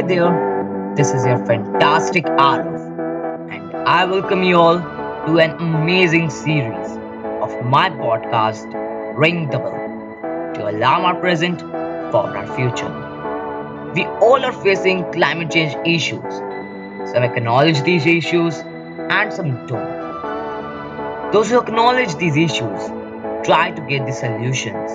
Hey there, this is your fantastic Arif, and I welcome you all to an amazing series of my podcast, Ring the Bell, to alarm our present for our future. We all are facing climate change issues. Some acknowledge these issues and some don't. Those who acknowledge these issues try to get the solutions.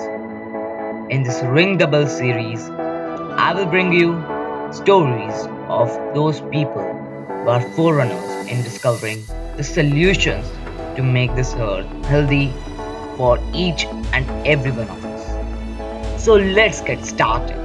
In this Ring the Bell series, I will bring you stories of those people who are forerunners in discovering the solutions to make this earth healthy for each and every one of us. So let's get started.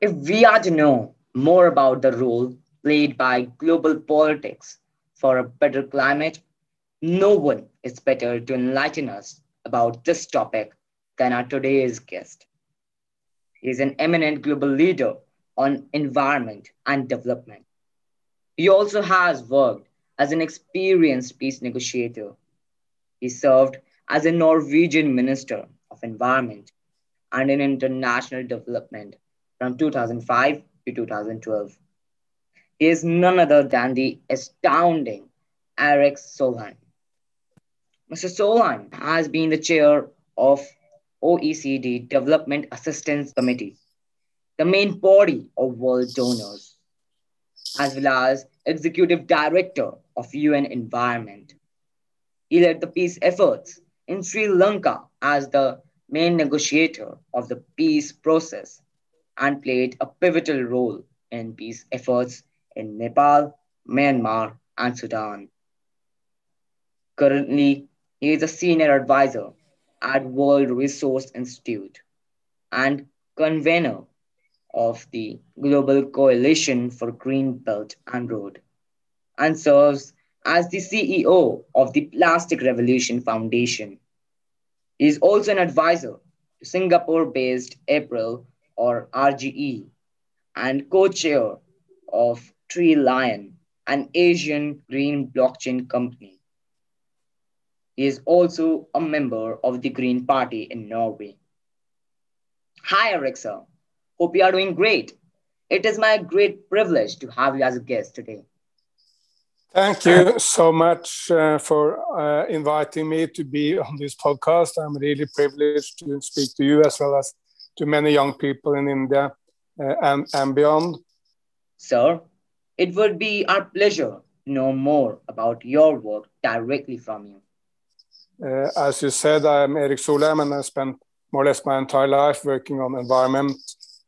If we are to know more about the role played by global politics for a better climate, no one is better to enlighten us about this topic than our today's guest. He is an eminent global leader on environment and development. He also has worked as an experienced peace negotiator. He served as a Norwegian Minister of Environment and in International Development from 2005 to 2012. He is none other than the astounding Erik Solheim. Mr. Solheim has been the chair of OECD Development Assistance Committee, the main body of world donors, as well as executive director of UN Environment. He led the peace efforts in Sri Lanka as the main negotiator of the peace process and played a pivotal role in peace efforts in Nepal, Myanmar, and Sudan. Currently, he is a senior advisor at World Resource Institute and convener of the Global Coalition for Green Belt and Road, and serves as the CEO of the Plastic Revolution Foundation. He is also an advisor to Singapore based April or RGE and co chair of Treelion, an Asian green blockchain company. He is also a member of the Green Party in Norway. Hi, Alexa. Hope you are doing great. It is my great privilege to have you as a guest today. Thank you so much uh, for uh, inviting me to be on this podcast. I'm really privileged to speak to you as well as to many young people in India uh, and, and beyond. Sir, it would be our pleasure to know more about your work directly from you. Uh, as you said, I'm Erik Solheim and I spent more or less my entire life working on environment,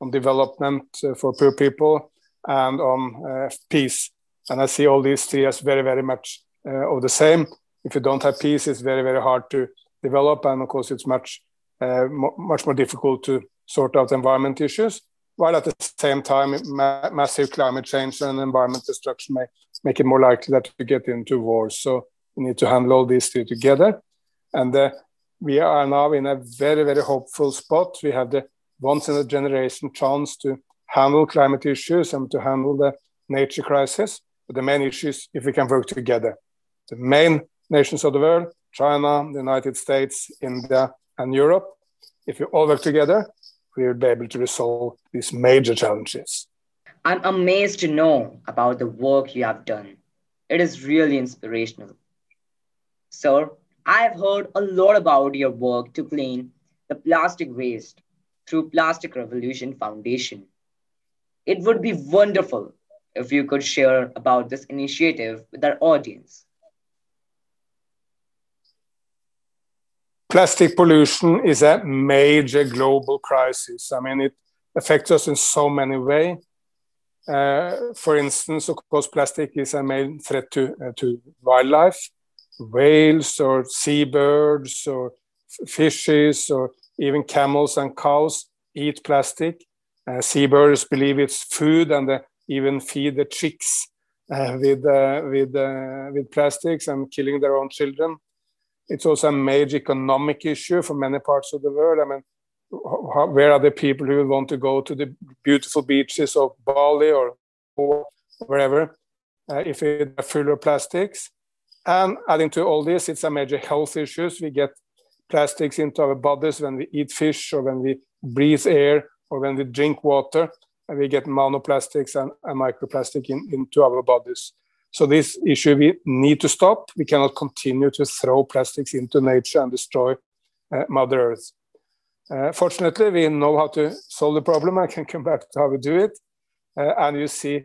on development uh, for poor people, and on uh, peace. And I see all these three as very, very much uh, of the same. If you don't have peace, it's very, very hard to develop, and of course, it's much, uh, much more difficult to sort out environment issues, while at the same time, ma massive climate change and environment destruction may make it more likely that we get into wars. So we need to handle all these three together. And uh, we are now in a very, very hopeful spot. We have the once in a generation chance to handle climate issues and to handle the nature crisis. But the main issue is if we can work together. The main nations of the world, China, the United States, India, and Europe, if we all work together, we will be able to resolve these major challenges. I'm amazed to know about the work you have done. It is really inspirational. Sir, I have heard a lot about your work to clean the plastic waste through Plastic Revolution Foundation. It would be wonderful if you could share about this initiative with our audience. Plastic pollution is a major global crisis. I mean, it affects us in so many ways. Uh, for instance, of course, plastic is a main threat to, uh, to wildlife. Whales or seabirds or fishes or even camels and cows eat plastic. Uh, seabirds believe it's food and they even feed the chicks uh, with, uh, with, uh, with plastics and killing their own children. It's also a major economic issue for many parts of the world. I mean, where are the people who want to go to the beautiful beaches of Bali or wherever, uh, if it's full of plastics. And adding to all this, it's a major health issues. We get plastics into our bodies when we eat fish or when we breathe air or when we drink water, and we get nanoplastics and, and microplastic in, into our bodies. So this issue we need to stop. We cannot continue to throw plastics into nature and destroy uh, Mother Earth. Uh, fortunately, we know how to solve the problem. I can come back to how we do it. Uh, and you see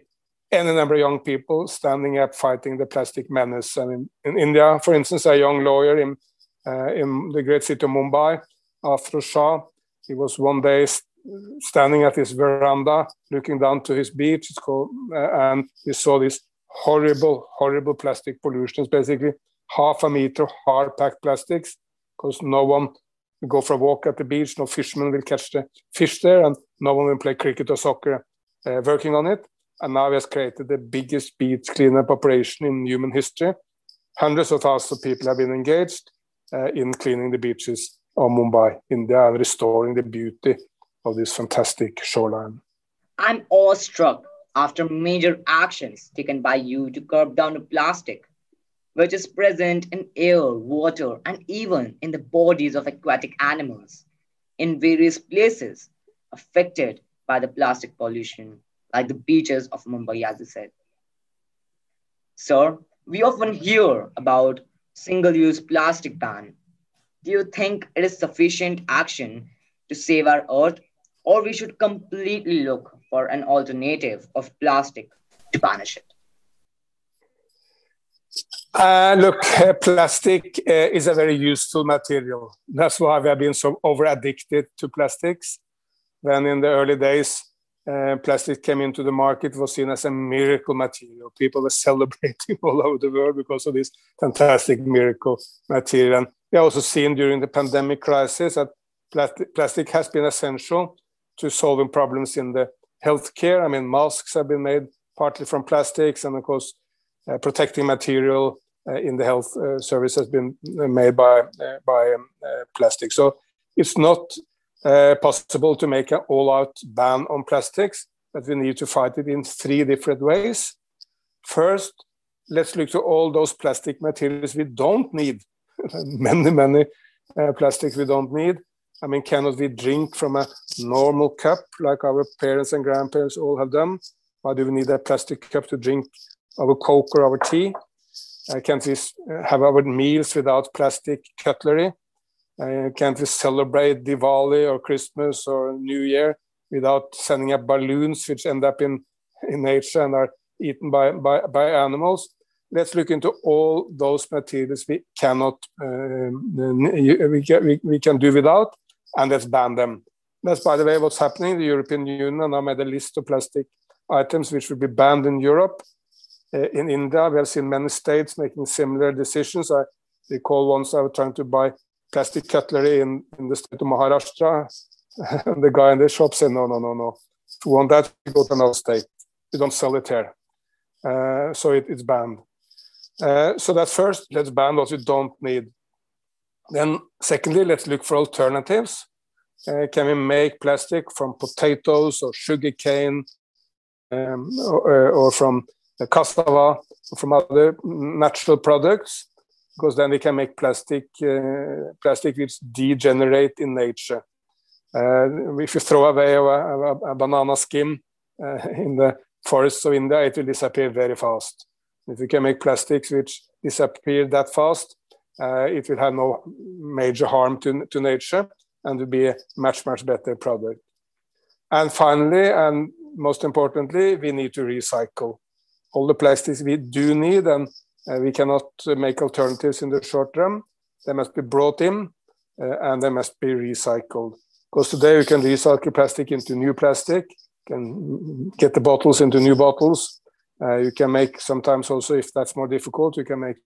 any number of young people standing up fighting the plastic menace. I mean, in India, for instance, a young lawyer in, uh, in the great city of Mumbai, Afroz Shah, he was one day standing at his veranda looking down to his beach, it's called, uh, and he saw these horrible, horrible plastic pollutions, basically half a meter hard packed plastics, because no one will go for a walk at the beach, no fisherman will catch the fish there, and no one will play cricket or soccer uh, working on it. And now he has created the biggest beach cleanup operation in human history. Hundreds of thousands of people have been engaged uh, in cleaning the beaches of Mumbai, India, and restoring the beauty of this fantastic shoreline. I'm awestruck after major actions taken by you to curb down the plastic, which is present in air, water, and even in the bodies of aquatic animals in various places affected by the plastic pollution, like the beaches of Mumbai, as you said. Sir, we often hear about single-use plastic ban. Do you think it is sufficient action to save our earth, or we should completely look for an alternative of plastic to banish it? Uh, look, uh, plastic uh, is a very useful material. That's why we have been so over addicted to plastics. When in the early days, uh, plastic came into the market, was seen as a miracle material. People were celebrating all over the world because of this fantastic miracle material. And we also seen during the pandemic crisis that plastic, plastic has been essential to solving problems in the healthcare. I mean, masks have been made partly from plastics, and of course, uh, protecting material uh, in the health uh, service has been made by uh, by um, uh, plastic. So it's not uh, possible to make an all-out ban on plastics, but we need to fight it in three different ways. First, let's look to all those plastic materials we don't need. many, many plastics we don't need. I mean, cannot we drink from a normal cup like our parents and grandparents all have done? Why do we need a plastic cup to drink our Coke or our tea? Uh, can't we uh, have our meals without plastic cutlery? Uh, can't we celebrate Diwali or Christmas or New Year without sending up balloons which end up in, in nature and are eaten by, by, by animals? Let's look into all those materials we cannot, uh, we, can, we, we can do without and let's ban them. That's, by the way, what's happening. The European Union now made a list of plastic items which will be banned in Europe. Uh, in India, we have seen many states making similar decisions. I recall once I was trying to buy plastic cutlery in, in the state of Maharashtra. and the guy in the shop said, no, no, no, no. If you want that, you go to another state. We don't sell it here. Uh, so it, it's banned. Uh, so that's first, let's ban what you don't need. Then, secondly, let's look for alternatives. Uh, can we make plastic from potatoes or sugarcane um, or, or, from cassava from other natural products? Because then we can make plastic, uh, plastic which degenerate in nature. Uh, if you throw away a, a, a banana skin uh, in the forests of India, it will disappear very fast. If you can make plastics which disappear that fast, uh, it will have no major harm to, to nature and will be a much, much better product. And finally, and most importantly, we need to recycle all the plastics we do need, and uh, we cannot make alternatives in the short term. They must be brought in uh, and they must be recycled. Because today we can recycle plastic into new plastic, can get the bottles into new bottles. Uh, you can make sometimes also, if that's more difficult, you can make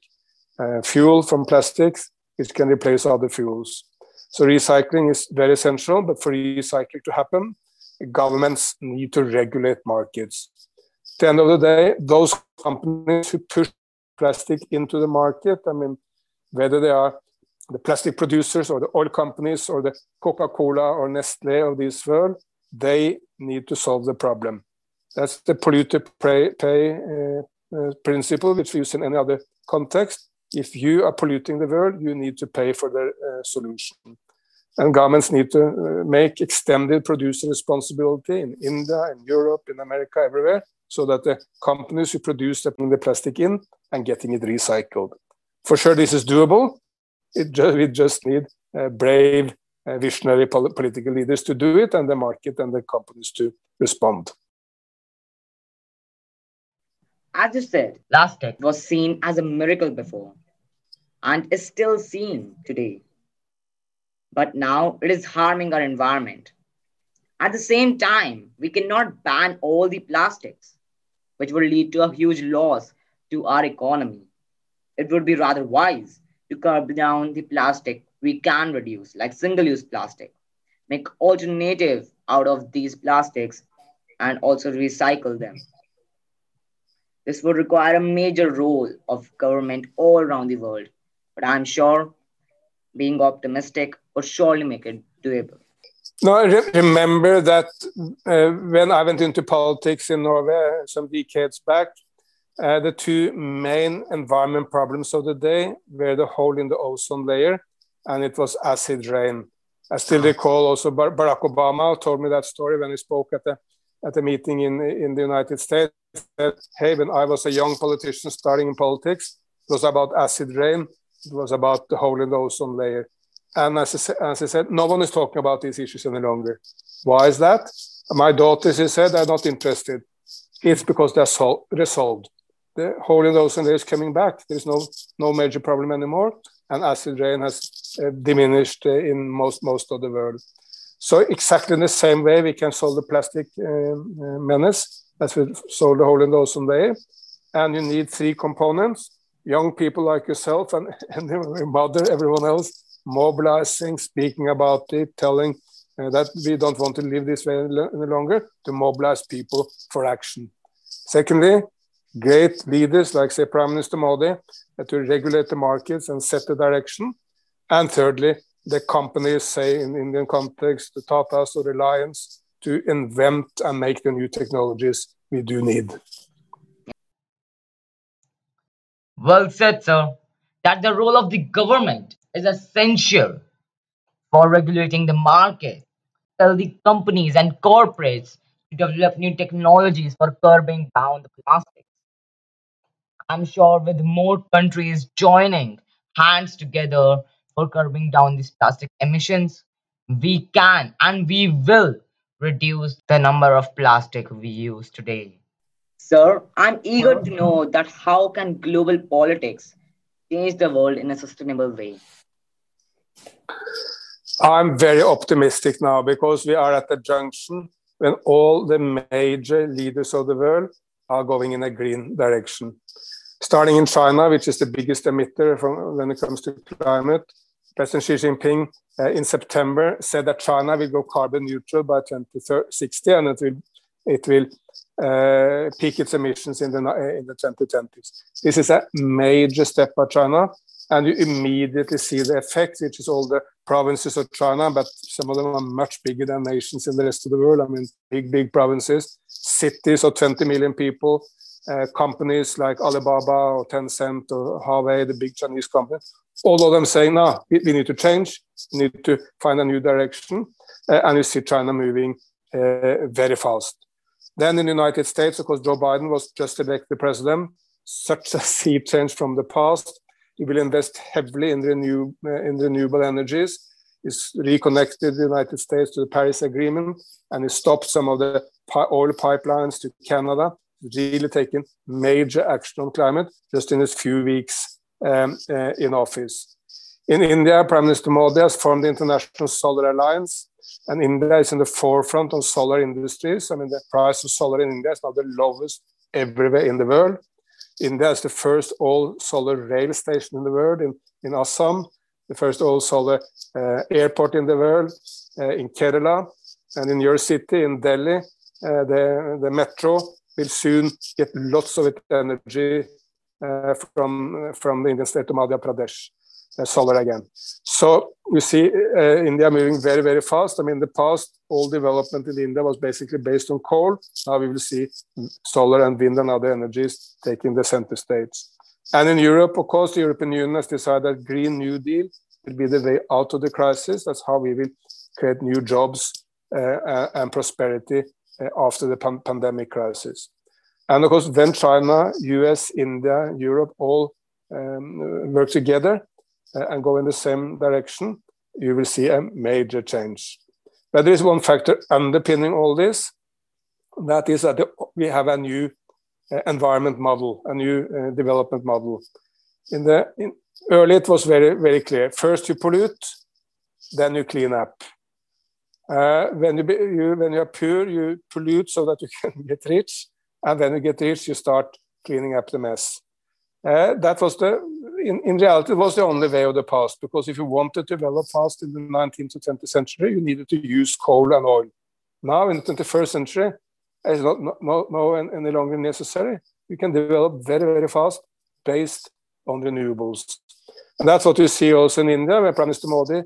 uh, fuel from plastics, which can replace other fuels. So recycling is very essential, but for recycling to happen, governments need to regulate markets. At the end of the day, those companies who push plastic into the market, I mean, whether they are the plastic producers or the oil companies or the Coca-Cola or Nestle of this world, they need to solve the problem. That's the polluter pay, pay uh, uh, principle, which we use in any other context. If you are polluting the world, you need to pay for the uh, solution. And governments need to uh, make extended producer responsibility in India, in Europe, in America, everywhere, so that the companies who produce the, plastic in and getting it recycled. For sure, this is doable. It just, we just need uh, brave, uh, visionary pol political leaders to do it, and the market and the companies to respond. As you said, plastic was seen as a miracle before and is still seen today. But now it is harming our environment. At the same time, we cannot ban all the plastics, which would lead to a huge loss to our economy. It would be rather wise to curb down the plastic we can reduce, like single use plastic, make alternative out of these plastics, and also recycle them. This would require a major role of government all around the world, but I'm sure being optimistic would surely make it doable. No, I re remember that uh, when I went into politics in Norway some decades back, uh, the two main environment problems of the day were the hole in the ozone layer and it was acid rain. I still recall also Barack Obama told me that story when he spoke at the at a meeting in in the United States. That hey, when I was a young politician starting in politics, it was about acid rain. It was about the hole in the ozone layer. And as I, as I said, no one is talking about these issues any longer. Why is that? My daughters, he said, are not interested. It's because they're sol- resolved. The hole in the ozone layer is coming back. There's no no major problem anymore and acid rain has uh, diminished uh, in most most of the world. So exactly in the same way, we can solve the plastic uh, menace as we solve the hole in the ozone layer. And you need three components: young people like yourself and, and mother, everyone else, mobilizing, speaking about it, telling uh, that we don't want to live this way any longer, to mobilize people for action. Secondly, great leaders like, say, Prime Minister Modi, to regulate the markets and set the direction. And thirdly, the companies, say in Indian context, the Tatas or Reliance, to invent and make the new technologies we do need. Well said, sir. That the role of the government is essential for regulating the market, tell the companies and corporates to develop new technologies for curbing down the plastic. I'm sure with more countries joining hands together for curbing down these plastic emissions, we can and we will reduce the number of plastic we use today. Sir, I'm eager to know that how can global politics change the world in a sustainable way? I'm very optimistic now because we are at the junction when all the major leaders of the world are going in a green direction starting in China, which is the biggest emitter from, when it comes to climate. President Xi Jinping uh, in September said that China will go carbon neutral by 2060 and it will, it will uh, peak its emissions in the, in the 2020s. This is a major step by China, and you immediately see the effect, which is all the provinces of China, but some of them are much bigger than nations in the rest of the world. I mean, big, big provinces, cities of 20 million people, uh, companies like Alibaba or Tencent or Huawei, the big Chinese companies, all of them saying, no, we, we need to change, we need to find a new direction. Uh, and you see China moving uh, very fast. Then in the United States, of course, Joe Biden was just elected president, such a sea change from the past. He will invest heavily in, renew, uh, in renewable energies. He's reconnected the United States to the Paris Agreement, and he stopped some of the oil pipelines to Canada really taking major action on climate just in his few weeks um, uh, in office. In India, Prime Minister Modi has formed the International Solar Alliance, and India is in the forefront of solar industries. I mean, the price of solar in India is now the lowest everywhere in the world. India is the first all solar rail station in the world in, in Assam, the first all solar uh, airport in the world uh, in Kerala, and in your city, in Delhi, uh, the, the metro will soon get lots of energy from, from the Indian state of Madhya Pradesh. uh, solar again. So we see uh, India moving very, very fast. I mean, in the past, all development in India was basically based on coal. Now we will see solar and wind and other energies taking the center stage. And in Europe, of course, the European Union has decided that Green New Deal will be the way out of the crisis. That's how we will create new jobs uh, and prosperity uh, after the pan pandemic crisis. And of course, when China, US, India, Europe all um, work together, uh, and go in the same direction, you will see a major change. But there is one factor underpinning all this. That is that we have a new uh, environment model, a new uh, development model. In the in, early, it was very very clear. First you pollute, then you clean up. Uh, when you, you, when you are poor, you pollute so that you can get rich, and when you get rich, you start cleaning up the mess. Uh, that was the in, in reality, it was the only way of the past because if you wanted to develop fast in the 19th to 20th century, you needed to use coal and oil. Now, in the 21st century, it's not no, no, any longer necessary. You can develop very, very fast based on renewables. And that's what you see also in India, where Prime Minister Modi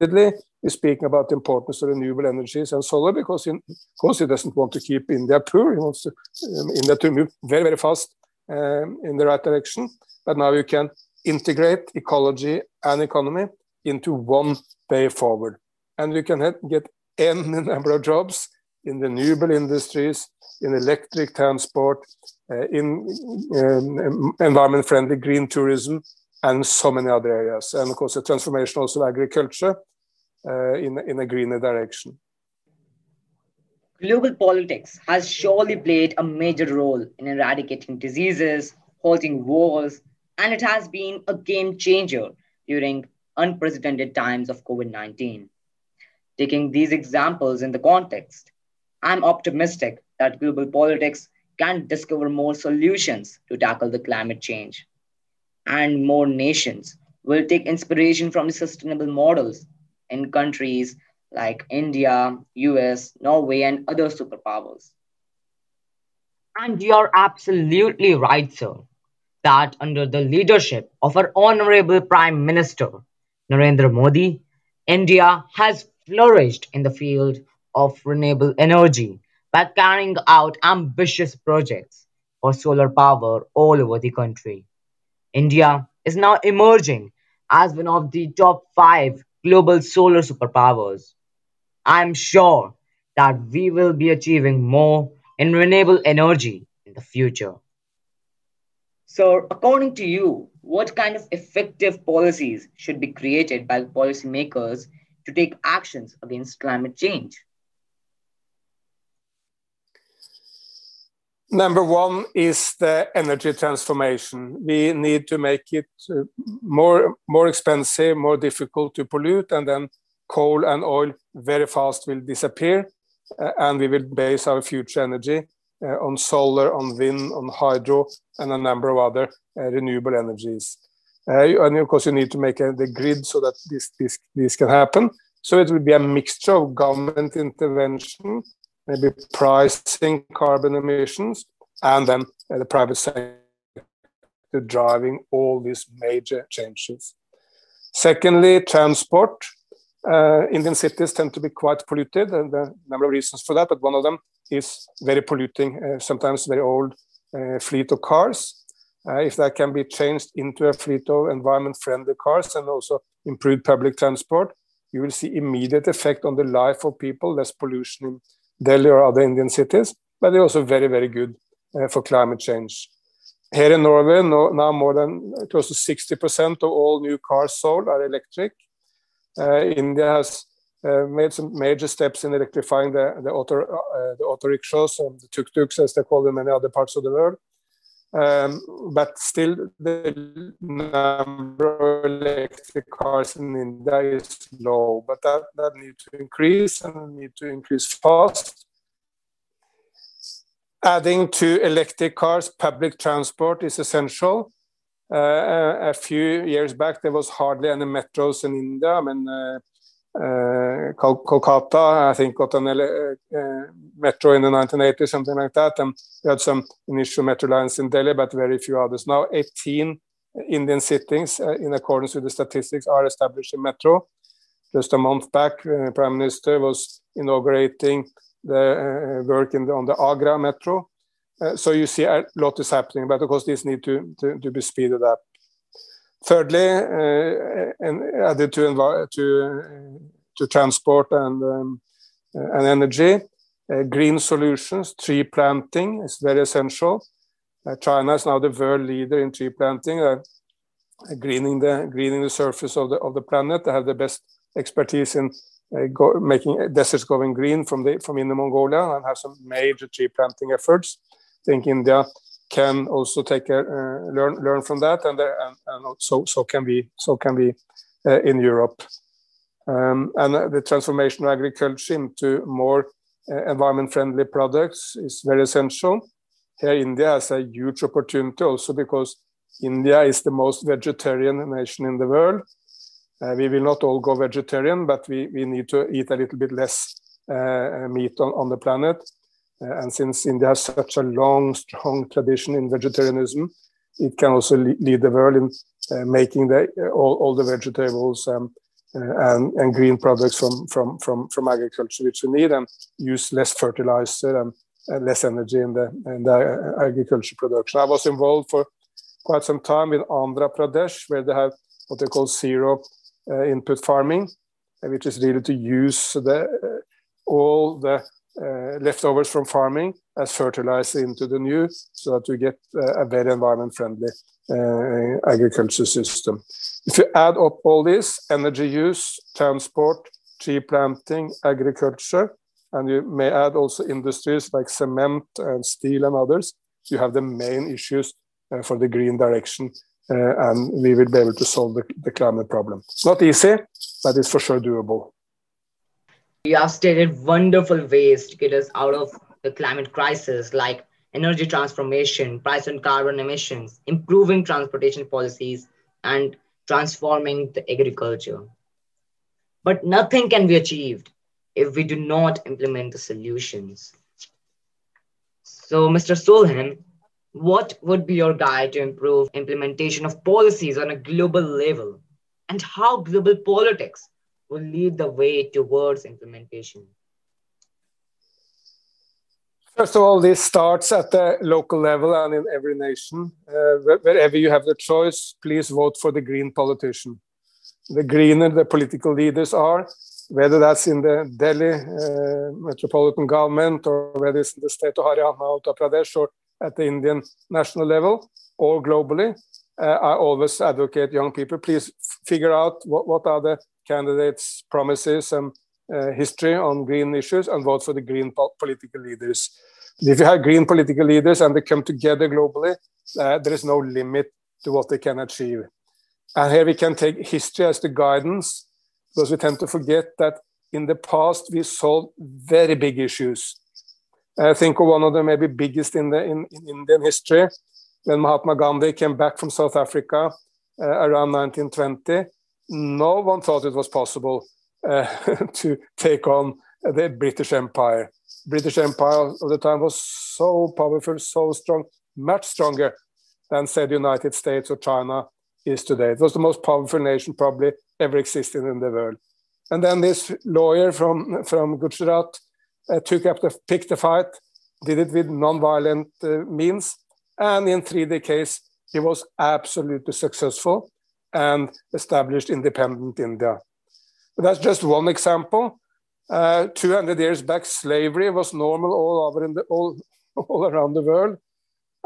repeatedly is speaking about the importance of renewable energies and solar, because he, of course he doesn't want to keep India poor. He wants to, um, India to move very, very fast um, in the right direction. But now you can integrate ecology and economy into one way forward. And you can get any number of jobs in the renewable industries, in electric transport, uh, in um, environment friendly green tourism, and so many other areas. And of course, the transformation also of agriculture uh, in, in a greener direction. Global politics has surely played a major role in eradicating diseases, halting wars, and it has been a game changer during unprecedented times of COVID 19. Taking these examples in the context, I'm optimistic that global politics can discover more solutions to tackle the climate change. And more nations will take inspiration from the sustainable models in countries like India, US, Norway, and other superpowers. And you're absolutely right, sir, that under the leadership of our Honorable Prime Minister, Narendra Modi, India has flourished in the field of renewable energy by carrying out ambitious projects for solar power all over the country. India is now emerging as one of the top five global solar superpowers. I'm sure that we will be achieving more in renewable energy in the future. So, according to you, what kind of effective policies should be created by policymakers to take actions against climate change? Number one is the energy transformation. We need to make it uh, more, more expensive, more difficult to pollute, and then coal and oil very fast will disappear. Uh, and we will base our future energy uh, on solar, on wind, on hydro, and a number of other uh, renewable energies. Uh, and of course, you need to make uh, the grid so that this, this, this can happen. So it will be a mixture of government intervention, maybe pricing carbon emissions, and then uh, the private sector driving all these major changes. Secondly, transport. Uh, Indian cities tend to be quite polluted, and there are a number of reasons for that, but one of them is very polluting, uh, sometimes very old uh, fleet of cars. Uh, if that can be changed into a fleet of environment-friendly cars and also improved public transport, you will see immediate effect on the life of people, less pollution Delhi or other Indian cities, but they're also very, very good uh, for climate change. Here in Norway, no, now more than close to 60% of all new cars sold are electric. Uh, India has uh, made some major steps in electrifying the, the, auto, uh, the auto rickshaws and the tuk-tuks, as they call them in other parts of the world. Um, but still, the number of electric cars in India is low. But that, that needs to increase and need to increase fast. Adding to electric cars, public transport is essential. Uh, a few years back, there was hardly any metros in India. I mean, uh, uh, Kolkata, I think, got an uh, metro in the 1980s, something like that. And we had some initial metro lines in Delhi, but very few others. Now, 18 Indian cities, uh, in accordance with the statistics, are established in metro. Just a month back, uh, Prime Minister was inaugurating the work the, on the Agra metro. so you see a lot is happening, but of course this need to, to, to be speeded up. Thirdly, eh, added eh, to, to, to transport and, um, eh, and energy, green solutions, tree planting is very essential. China is now the world leader in tree planting, greening the greening the surface of the of the planet. They have the best expertise in uh, go, making deserts going green from the from Inner Mongolia and have some major tree planting efforts. I think India can also take a, uh, learn learn from that, and, and, and so so can we so can we uh, in Europe. Um, and the transformation of agriculture into more uh, environment friendly products is very essential. Here, India has a huge opportunity also because India is the most vegetarian nation in the world. Uh, we will not all go vegetarian, but we, we need to eat a little bit less uh, meat on, on the planet. Uh, and since India has such a long, strong tradition in vegetarianism, it can also lead the world in uh, making the, uh, all, all the vegetables um, and, and green products from, from, from, from agriculture, which we need, and use less fertilizer and, and less energy in the, in the agriculture production. I was involved for quite some time in Andhra Pradesh, where they have what they call zero uh, input farming, which is really to use the, uh, all the uh, leftovers from farming as fertilizer into the new, so that we get uh, a very environment friendly agriculture system. If you add up all this energy use, transport, tree planting, agriculture, and you may add also industries like cement and steel and others, you have the main issues uh, for the green direction, uh, and we will be able to solve the, the climate problem. It's not easy, but it's for sure doable. You have stated wonderful ways to get us out of the climate crisis, like energy transformation, price on carbon emissions, improving transportation policies, and transforming the agriculture. But nothing can be achieved if we do not implement the solutions. So, Mr. Solheim, what would be your guide to improve implementation of policies on a global level? And how global politics will lead the way towards implementation? First of all, this starts at the local level and in every nation. Uh, wherever you have the choice, please vote for the green politician. The greener the political leaders are, whether that's in the Delhi uh, metropolitan government or whether it's in the state of Haryana, Uttar Pradesh, or at the Indian national level or globally, uh, I always advocate young people, please figure out what, what are the candidates' promises and uh, history on green issues and vote for the green po political leaders. If you have green political leaders and they come together globally, uh, there is no limit to what they can achieve. And here we can take history as the guidance because we tend to forget that in the past we solved very big issues. I think one of the maybe biggest in the in, in Indian history when Mahatma Gandhi came back from South Africa uh, around 1920. No one thought it was possible uh, to take on the British Empire. British Empire of the time was so powerful, so strong, much stronger than say the United States or China is today. It was the most powerful nation probably ever existed in the world. And then this lawyer from from Gujarat uh, took up the picked the fight, did it with non-violent uh, means, and in three decades he was absolutely successful and established independent India. But that's just one example. Uh, 200 years back, slavery was normal all over in the all, all around the world.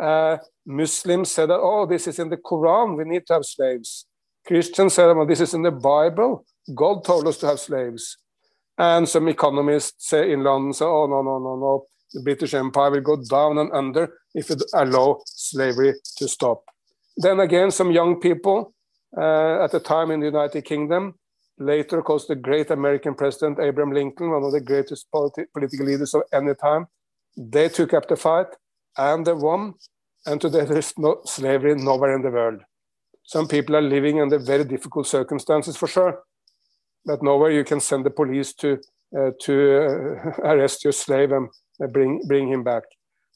Uh, Muslims said that, oh, this is in the Quran, we need to have slaves. Christians said, well, this is in the Bible, God told us to have slaves. And some economists say in London say, oh, no, no, no, no, the British Empire will go down and under if it allow slavery to stop. Then again, some young people uh, at the time in the United Kingdom Later, of course, the great American president Abraham Lincoln, one of the greatest politi political leaders of any time, they took up the fight and they won. And today there is no slavery nowhere in the world. Some people are living under very difficult circumstances for sure, but nowhere you can send the police to uh, to uh, arrest your slave and uh, bring bring him back.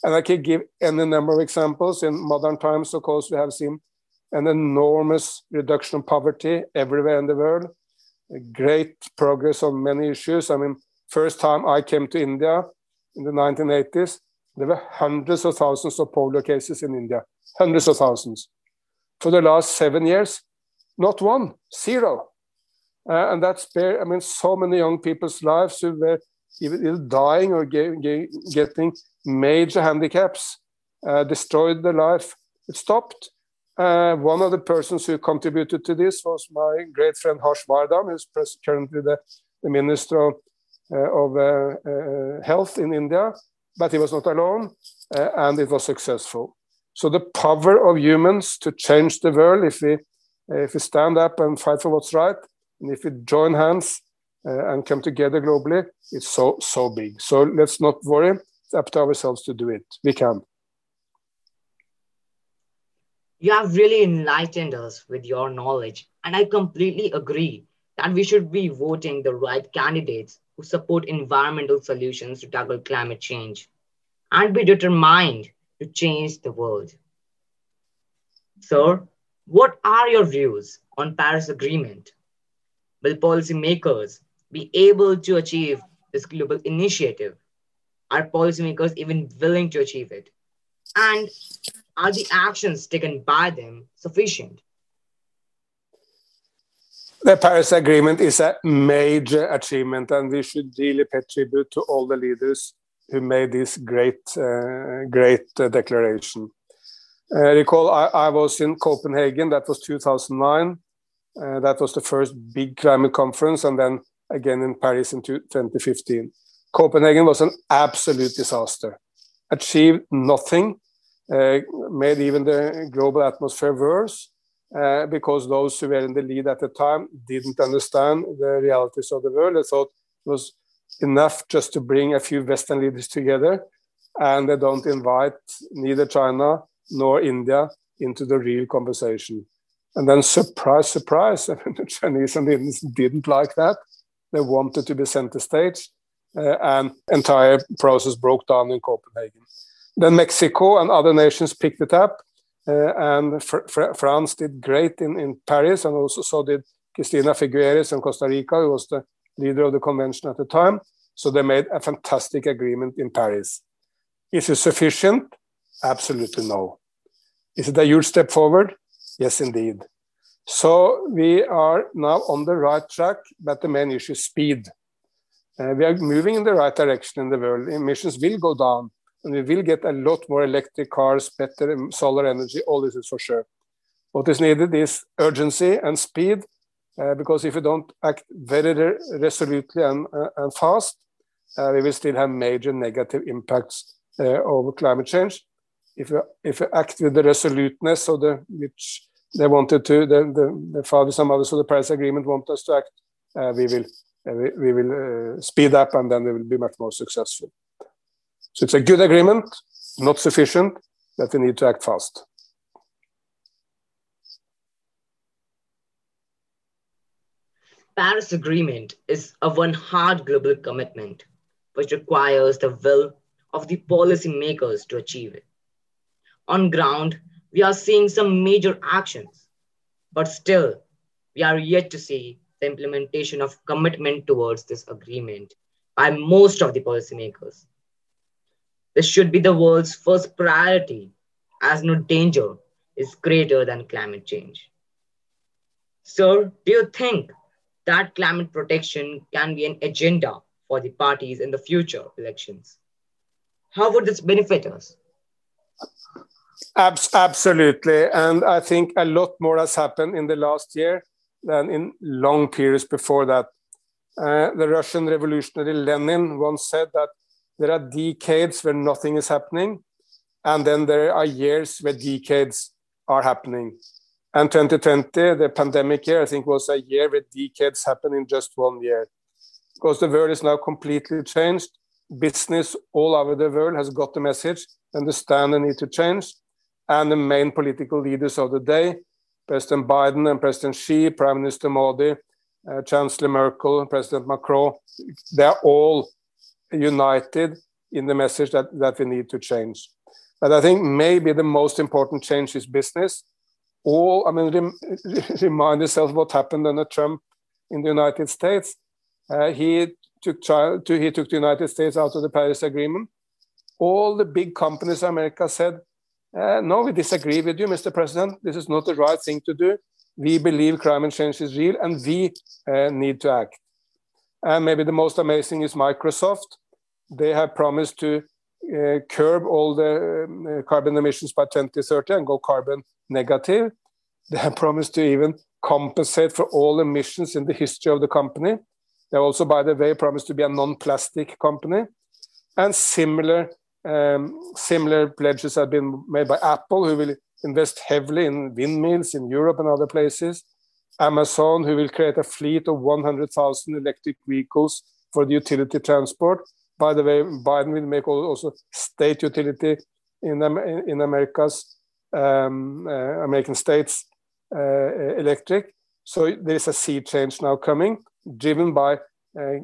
And I can give any number of examples. In modern times, of course, we have seen an enormous reduction of poverty everywhere in the world, great progress on many issues. I mean, first time I came to India in the 1980s, there were hundreds of thousands of polio cases in India, hundreds of thousands. For the last seven years, not one, zero. Uh, and that's spared, I mean, so many young people's lives who were either dying or get, get, getting major handicaps, uh, destroyed their life. It stopped. Uh, one of the persons who contributed to this was my great friend Harsh Vardhan, who's currently the, the Minister of, uh, of uh, uh, Health in India. But he was not alone, and it was successful. So the power of humans to change the world, if we if we stand up and fight for what's right, and if we join hands uh, and come together globally, it's so, so big. So let's not worry. It's up to ourselves to do it. We can. You have really enlightened us with your knowledge. And I completely agree that we should be voting the right candidates who support environmental solutions to tackle climate change and be determined to change the world. Sir, what are your views on Paris Agreement? Will policymakers be able to achieve this global initiative? Are policymakers even willing to achieve it? And are the actions taken by them sufficient? The Paris Agreement is a major achievement, and we should really pay tribute to all the leaders who made this great, uh, great uh, declaration. Uh, recall, I, I, was in Copenhagen. That was 2009. Uh, that was the first big climate conference, and then again in Paris in 2015. Copenhagen was an absolute disaster. Achieved nothing, made even the global atmosphere worse uh, because those who were in the lead at the time didn't understand the realities of the world. They thought it was enough just to bring a few Western leaders together, and they don't invite neither China nor India into the real conversation. And then, surprise, surprise, I mean, the Chinese and the Indians didn't like that. They wanted to be center stage, uh, and entire process broke down in Copenhagen. Then Mexico and other nations picked it up, uh, and fr fr France did great in, in Paris, and also so did Christiana Figueres in Costa Rica, who was the leader of the convention at the time. So they made a fantastic agreement in Paris. Is it sufficient? Absolutely no. Is it a huge step forward? Yes, indeed. So we are now on the right track, but the main issue is speed. Uh, we are moving in the right direction in the world. Emissions will go down, and we will get a lot more electric cars, better solar energy. All this is for sure. What is needed is urgency and speed, uh, because if we don't act very re resolutely and, uh, and fast, uh, we will still have major negative impacts uh, of climate change if you if act with the resoluteness of the which they wanted to the the, the fathers and mothers of the Paris Agreement want us to act, uh, we will uh, we, we, will speed up and then we will be much more successful. So it's a good agreement, not sufficient, but we need to act fast. Paris Agreement is a one hard global commitment which requires the will of the policymakers to achieve it on ground, we are seeing some major actions, but still, we are yet to see the implementation of commitment towards this agreement by most of the policymakers. This should be the world's first priority, as no danger is greater than climate change. Sir, do you think that climate protection can be an agenda for the parties in the future elections? How would this benefit us? Abs absolutely. And I think a lot more has happened in the last year than in long periods before that. Uh, the Russian revolutionary Lenin once said that there are decades where nothing is happening, and then there are years where decades are happening. And 2020, the pandemic year, I think was a year where decades happen in just one year. Because the world is now completely changed. Business all over the world has got the message, understand the need to change and the main political leaders of the day, President Biden and President Xi, Prime Minister Modi, uh, Chancellor Merkel, President Macron, they're all united in the message that, that we need to change. But I think maybe the most important change is business. all, I mean, rem, remind yourself what happened under Trump in the United States. Uh, he took to, he took the United States out of the Paris Agreement. All the big companies in America said, uh, "No, we disagree with you, Mr. President. This is not the right thing to do. We believe climate change is real, and we uh, need to act." And maybe the most amazing is Microsoft. They have promised to uh, curb all the um, carbon emissions by 2030 and go carbon negative. They have promised to even compensate for all emissions in the history of the company. They also, by the way, promised to be a non-plastic company. And similar um, similar pledges have been made by Apple, who will invest heavily in windmills in Europe and other places. Amazon, who will create a fleet of 100,000 electric vehicles for the utility transport. By the way, Biden will make also state utility in, in America's um, uh, American states uh, electric. So there is a sea change now coming, driven by uh,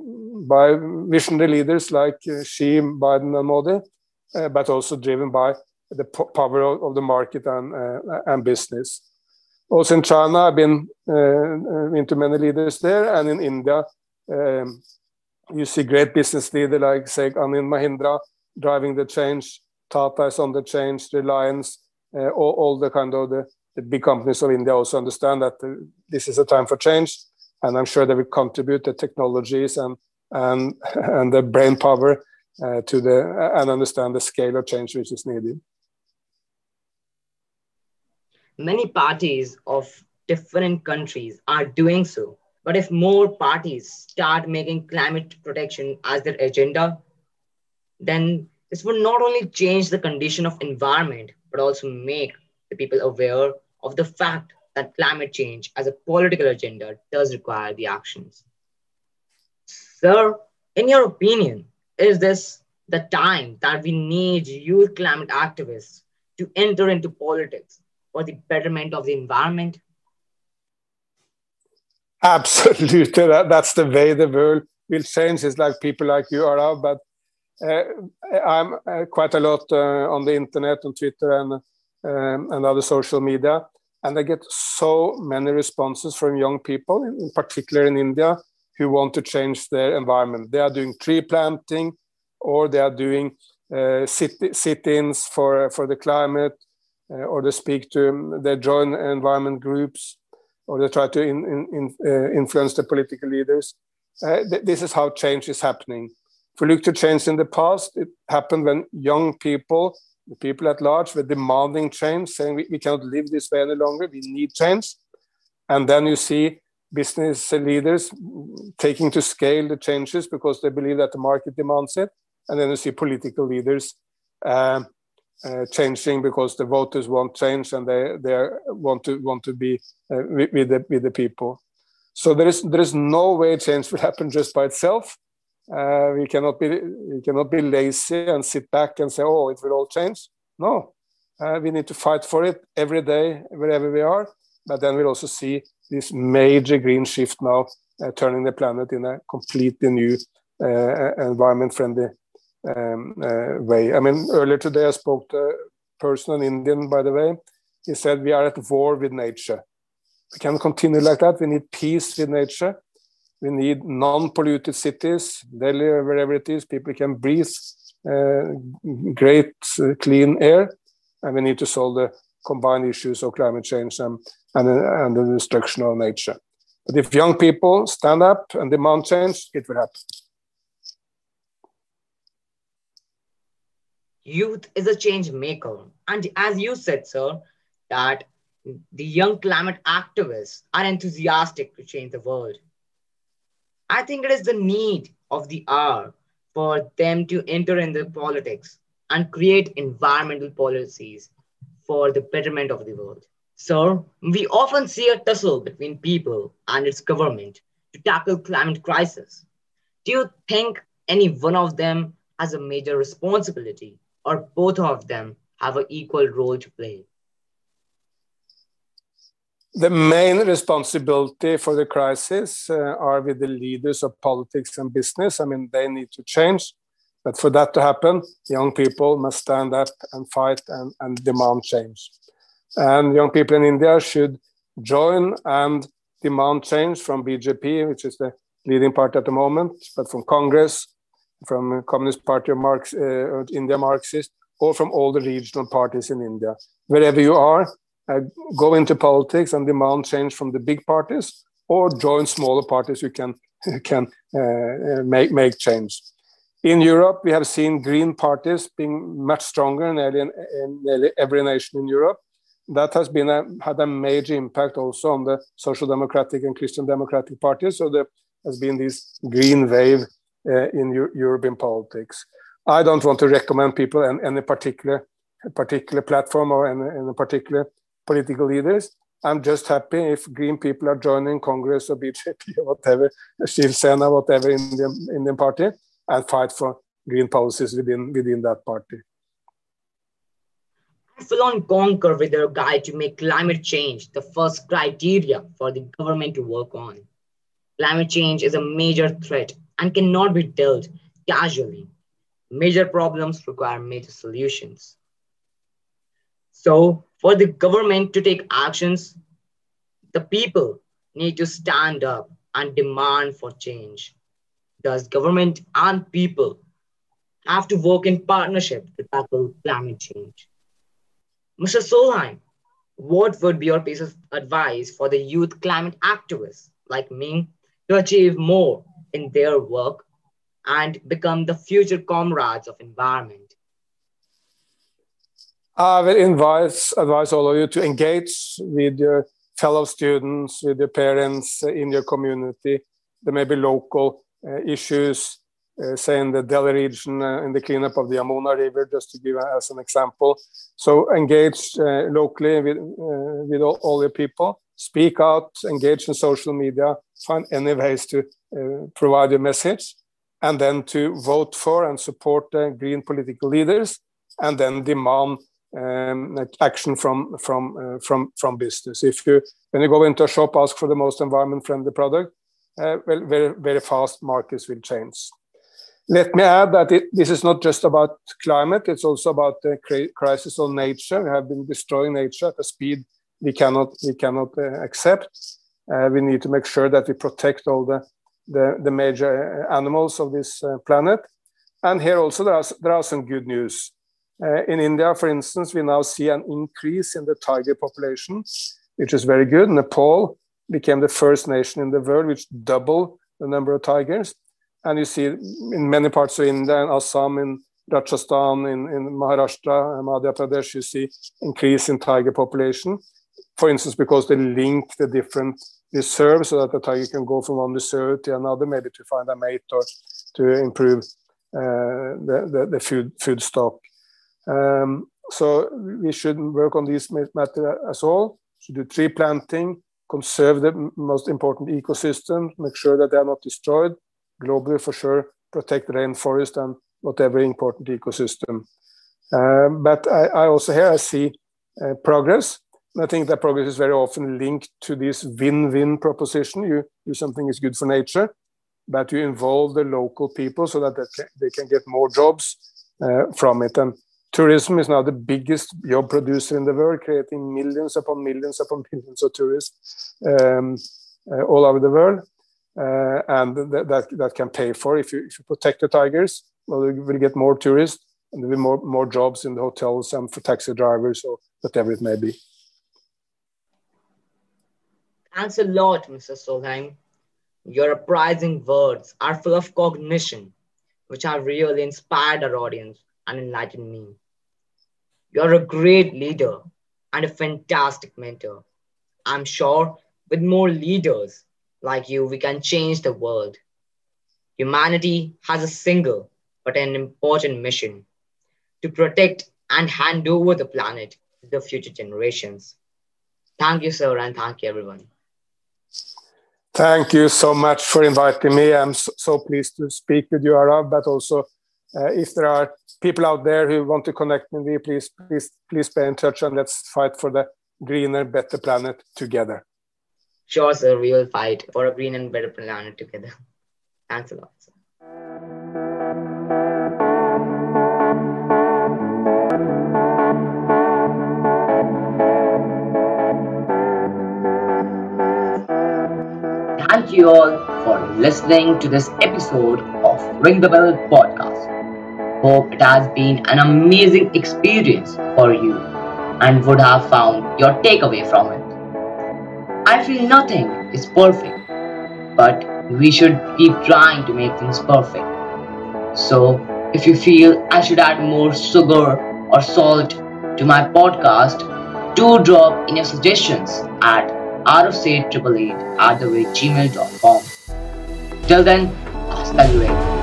by visionary leaders like uh, Xi, Biden, and Modi, uh, but also driven by the power of, of the market and uh, and business. Also in China, I've been into many leaders there, and in India, um, you see great business leaders like say Anand Mahindra driving the change. Tata is on the change. Reliance uh, all, all, the kind of the, the, big companies of India also understand that uh, this is a time for change, and I'm sure they will contribute the technologies and and and the brain power uh, to the and understand the scale of change which is needed. Many parties of different countries are doing so. But if more parties start making climate protection as their agenda, then this will not only change the condition of environment, but also make the people aware of the fact that climate change as a political agenda does require the actions. Sir, in your opinion, is this the time that we need youth climate activists to enter into politics for the betterment of the environment? Absolutely. That, that's the way the world will change. It's like people like you are, but uh, I'm uh, quite a lot uh, on the internet, on Twitter, and um, and other social media, and I get so many responses from young people, in particular in India, who want to change their environment. They are doing tree planting, or they are doing uh, sit- sit-ins for for the climate, uh, or they speak to um, they join environment groups, or they try to in, in, in, uh, influence the political leaders. Th- this is how change is happening if we look to change in the past, it happened when young people, the people at large, were demanding change, saying we, we cannot live this way any longer, we need change. And then you see business leaders taking to scale the changes because they believe that the market demands it. And then you see political leaders uh, uh, changing because the voters want change and they, they want to want to be uh, with, with, the, with the people. So there is there is no way change will happen just by itself. Uh, we cannot be we cannot be lazy and sit back and say, "Oh, it will all change." No, uh, we need to fight for it every day, wherever we are. But then we'll also see this major green shift now, uh, turning the planet in a completely new, uh, environment-friendly um, uh, way. I mean, earlier today I spoke to a person, an Indian, by the way. He said, "We are at war with nature. We can continue like that. We need peace with nature." We need non-polluted cities, Delhi wherever it is, people can breathe uh, great uh, clean air, and we need to solve the combined issues of climate change and, and, and the destruction of nature. But if young people stand up and demand change, it will happen. Youth is a change maker. And as you said, sir, that the young climate activists are enthusiastic to change the world. I think it is the need of the hour for them to enter in the politics and create environmental policies for the betterment of the world. So we often see a tussle between people and its government to tackle climate crisis. Do you think any one of them has a major responsibility or both of them have an equal role to play? the main responsibility for the crisis uh, are with the leaders of politics and business. I mean, they need to change. But for that to happen, young people must stand up and fight and, and demand change. And young people in India should join and demand change from BJP, which is the leading party at the moment, but from Congress, from Communist Party of Marx, uh, India Marxist, or from all the regional parties in India. Wherever you are, uh, go into politics and demand change from the big parties, or join smaller parties who can can uh, uh, make make change. In Europe, we have seen green parties being much stronger in nearly, in nearly every nation in Europe. That has been a, had a major impact also on the social democratic and Christian democratic parties. So there has been this green wave Eh, in U European politics. I don't want to recommend people any, any particular particular platform or any, particular political leaders. I'm just happy if green people are joining Congress or BJP or whatever, Shiv Sena, whatever in Indian Indian party, and fight for green policies within within that party. Full on Conquer with their guide to make climate change the first criteria for the government to work on. Climate change is a major threat and cannot be dealt casually. Major problems require major solutions. So, for the government to take actions, the people need to stand up and demand for change. Thus, government and people have to work in partnership to tackle climate change. Mr. Solheim, what would be your piece of advice for the youth climate activists like me to achieve more in their work and become the future comrades of environment? I will advise, advise all of you to engage with your fellow students, with your parents in your community. There may be local uh, issues, uh, say in the Delhi region, uh, in the cleanup of the Yamuna River, just to give as an example. So engage uh, locally with, uh, with all, all your people, speak out, engage in social media, find any ways to uh, provide your message, and then to vote for and support the green political leaders, and then demand um, action from from uh, from from business. If you when you go into a shop, ask for the most environment friendly product, uh, well, very very fast markets will change. Let me add that it, this is not just about climate; it's also about the crisis on nature. We have been destroying nature at a speed we cannot we cannot uh, accept. Uh, we need to make sure that we protect all the the, the major uh, animals of this uh, planet. And here also there are there are some good news. Uh, in India, for instance, we now see an increase in the tiger population, which is very good. Nepal became the first nation in the world which doubled the number of tigers. And you see in many parts of India, in Assam, in Rajasthan, in, in Maharashtra, Madhya Pradesh, you see increase in tiger population. For instance, because they link the different reserves so that the tiger can go from one reserve to another, maybe to find a mate or to improve uh, the, the, the, food, food stock. Um, so we should work on this matter as well. Should do tree planting, conserve the most important ecosystems, make sure that they are not destroyed. Globally, for sure, protect rainforest and whatever important ecosystem. Um, but I, I, also here I see uh, progress. I think that progress is very often linked to this win-win proposition. You do something is good for nature, but you involve the local people so that they can, they can get more jobs uh, from it. And tourism is now the biggest job producer in the world, creating millions upon millions upon millions of tourists um, uh, all over the world. Uh, and th that, that can pay for if you, if you protect the tigers, well, you will get more tourists and there will be more, more jobs in the hotels and for taxi drivers or whatever it may be. Thanks a lot, Mr. Solheim. Your uprising words are full of cognition, which have really inspired our audience and enlightened me. You're a great leader and a fantastic mentor. I'm sure with more leaders like you, we can change the world. Humanity has a single but an important mission to protect and hand over the planet to the future generations. Thank you, sir, and thank you, everyone. Thank you so much for inviting me. I'm so, pleased to speak with you, Arav, but also uh, if there are people out there who want to connect with me, please, please, please stay in touch and let's fight for the greener, better planet together. Sure, sir. We will fight for a green and better planet together. Thanks a lot. Thank you all for listening to this episode of Ring the Bell podcast. Hope it has been an amazing experience for you and would have found your takeaway from it. I feel nothing is perfect, but we should keep trying to make things perfect. So, if you feel I should add more sugar or salt to my podcast, do drop in your suggestions at rofsaid888 at the rate gmail.com. Till then, hasta luego.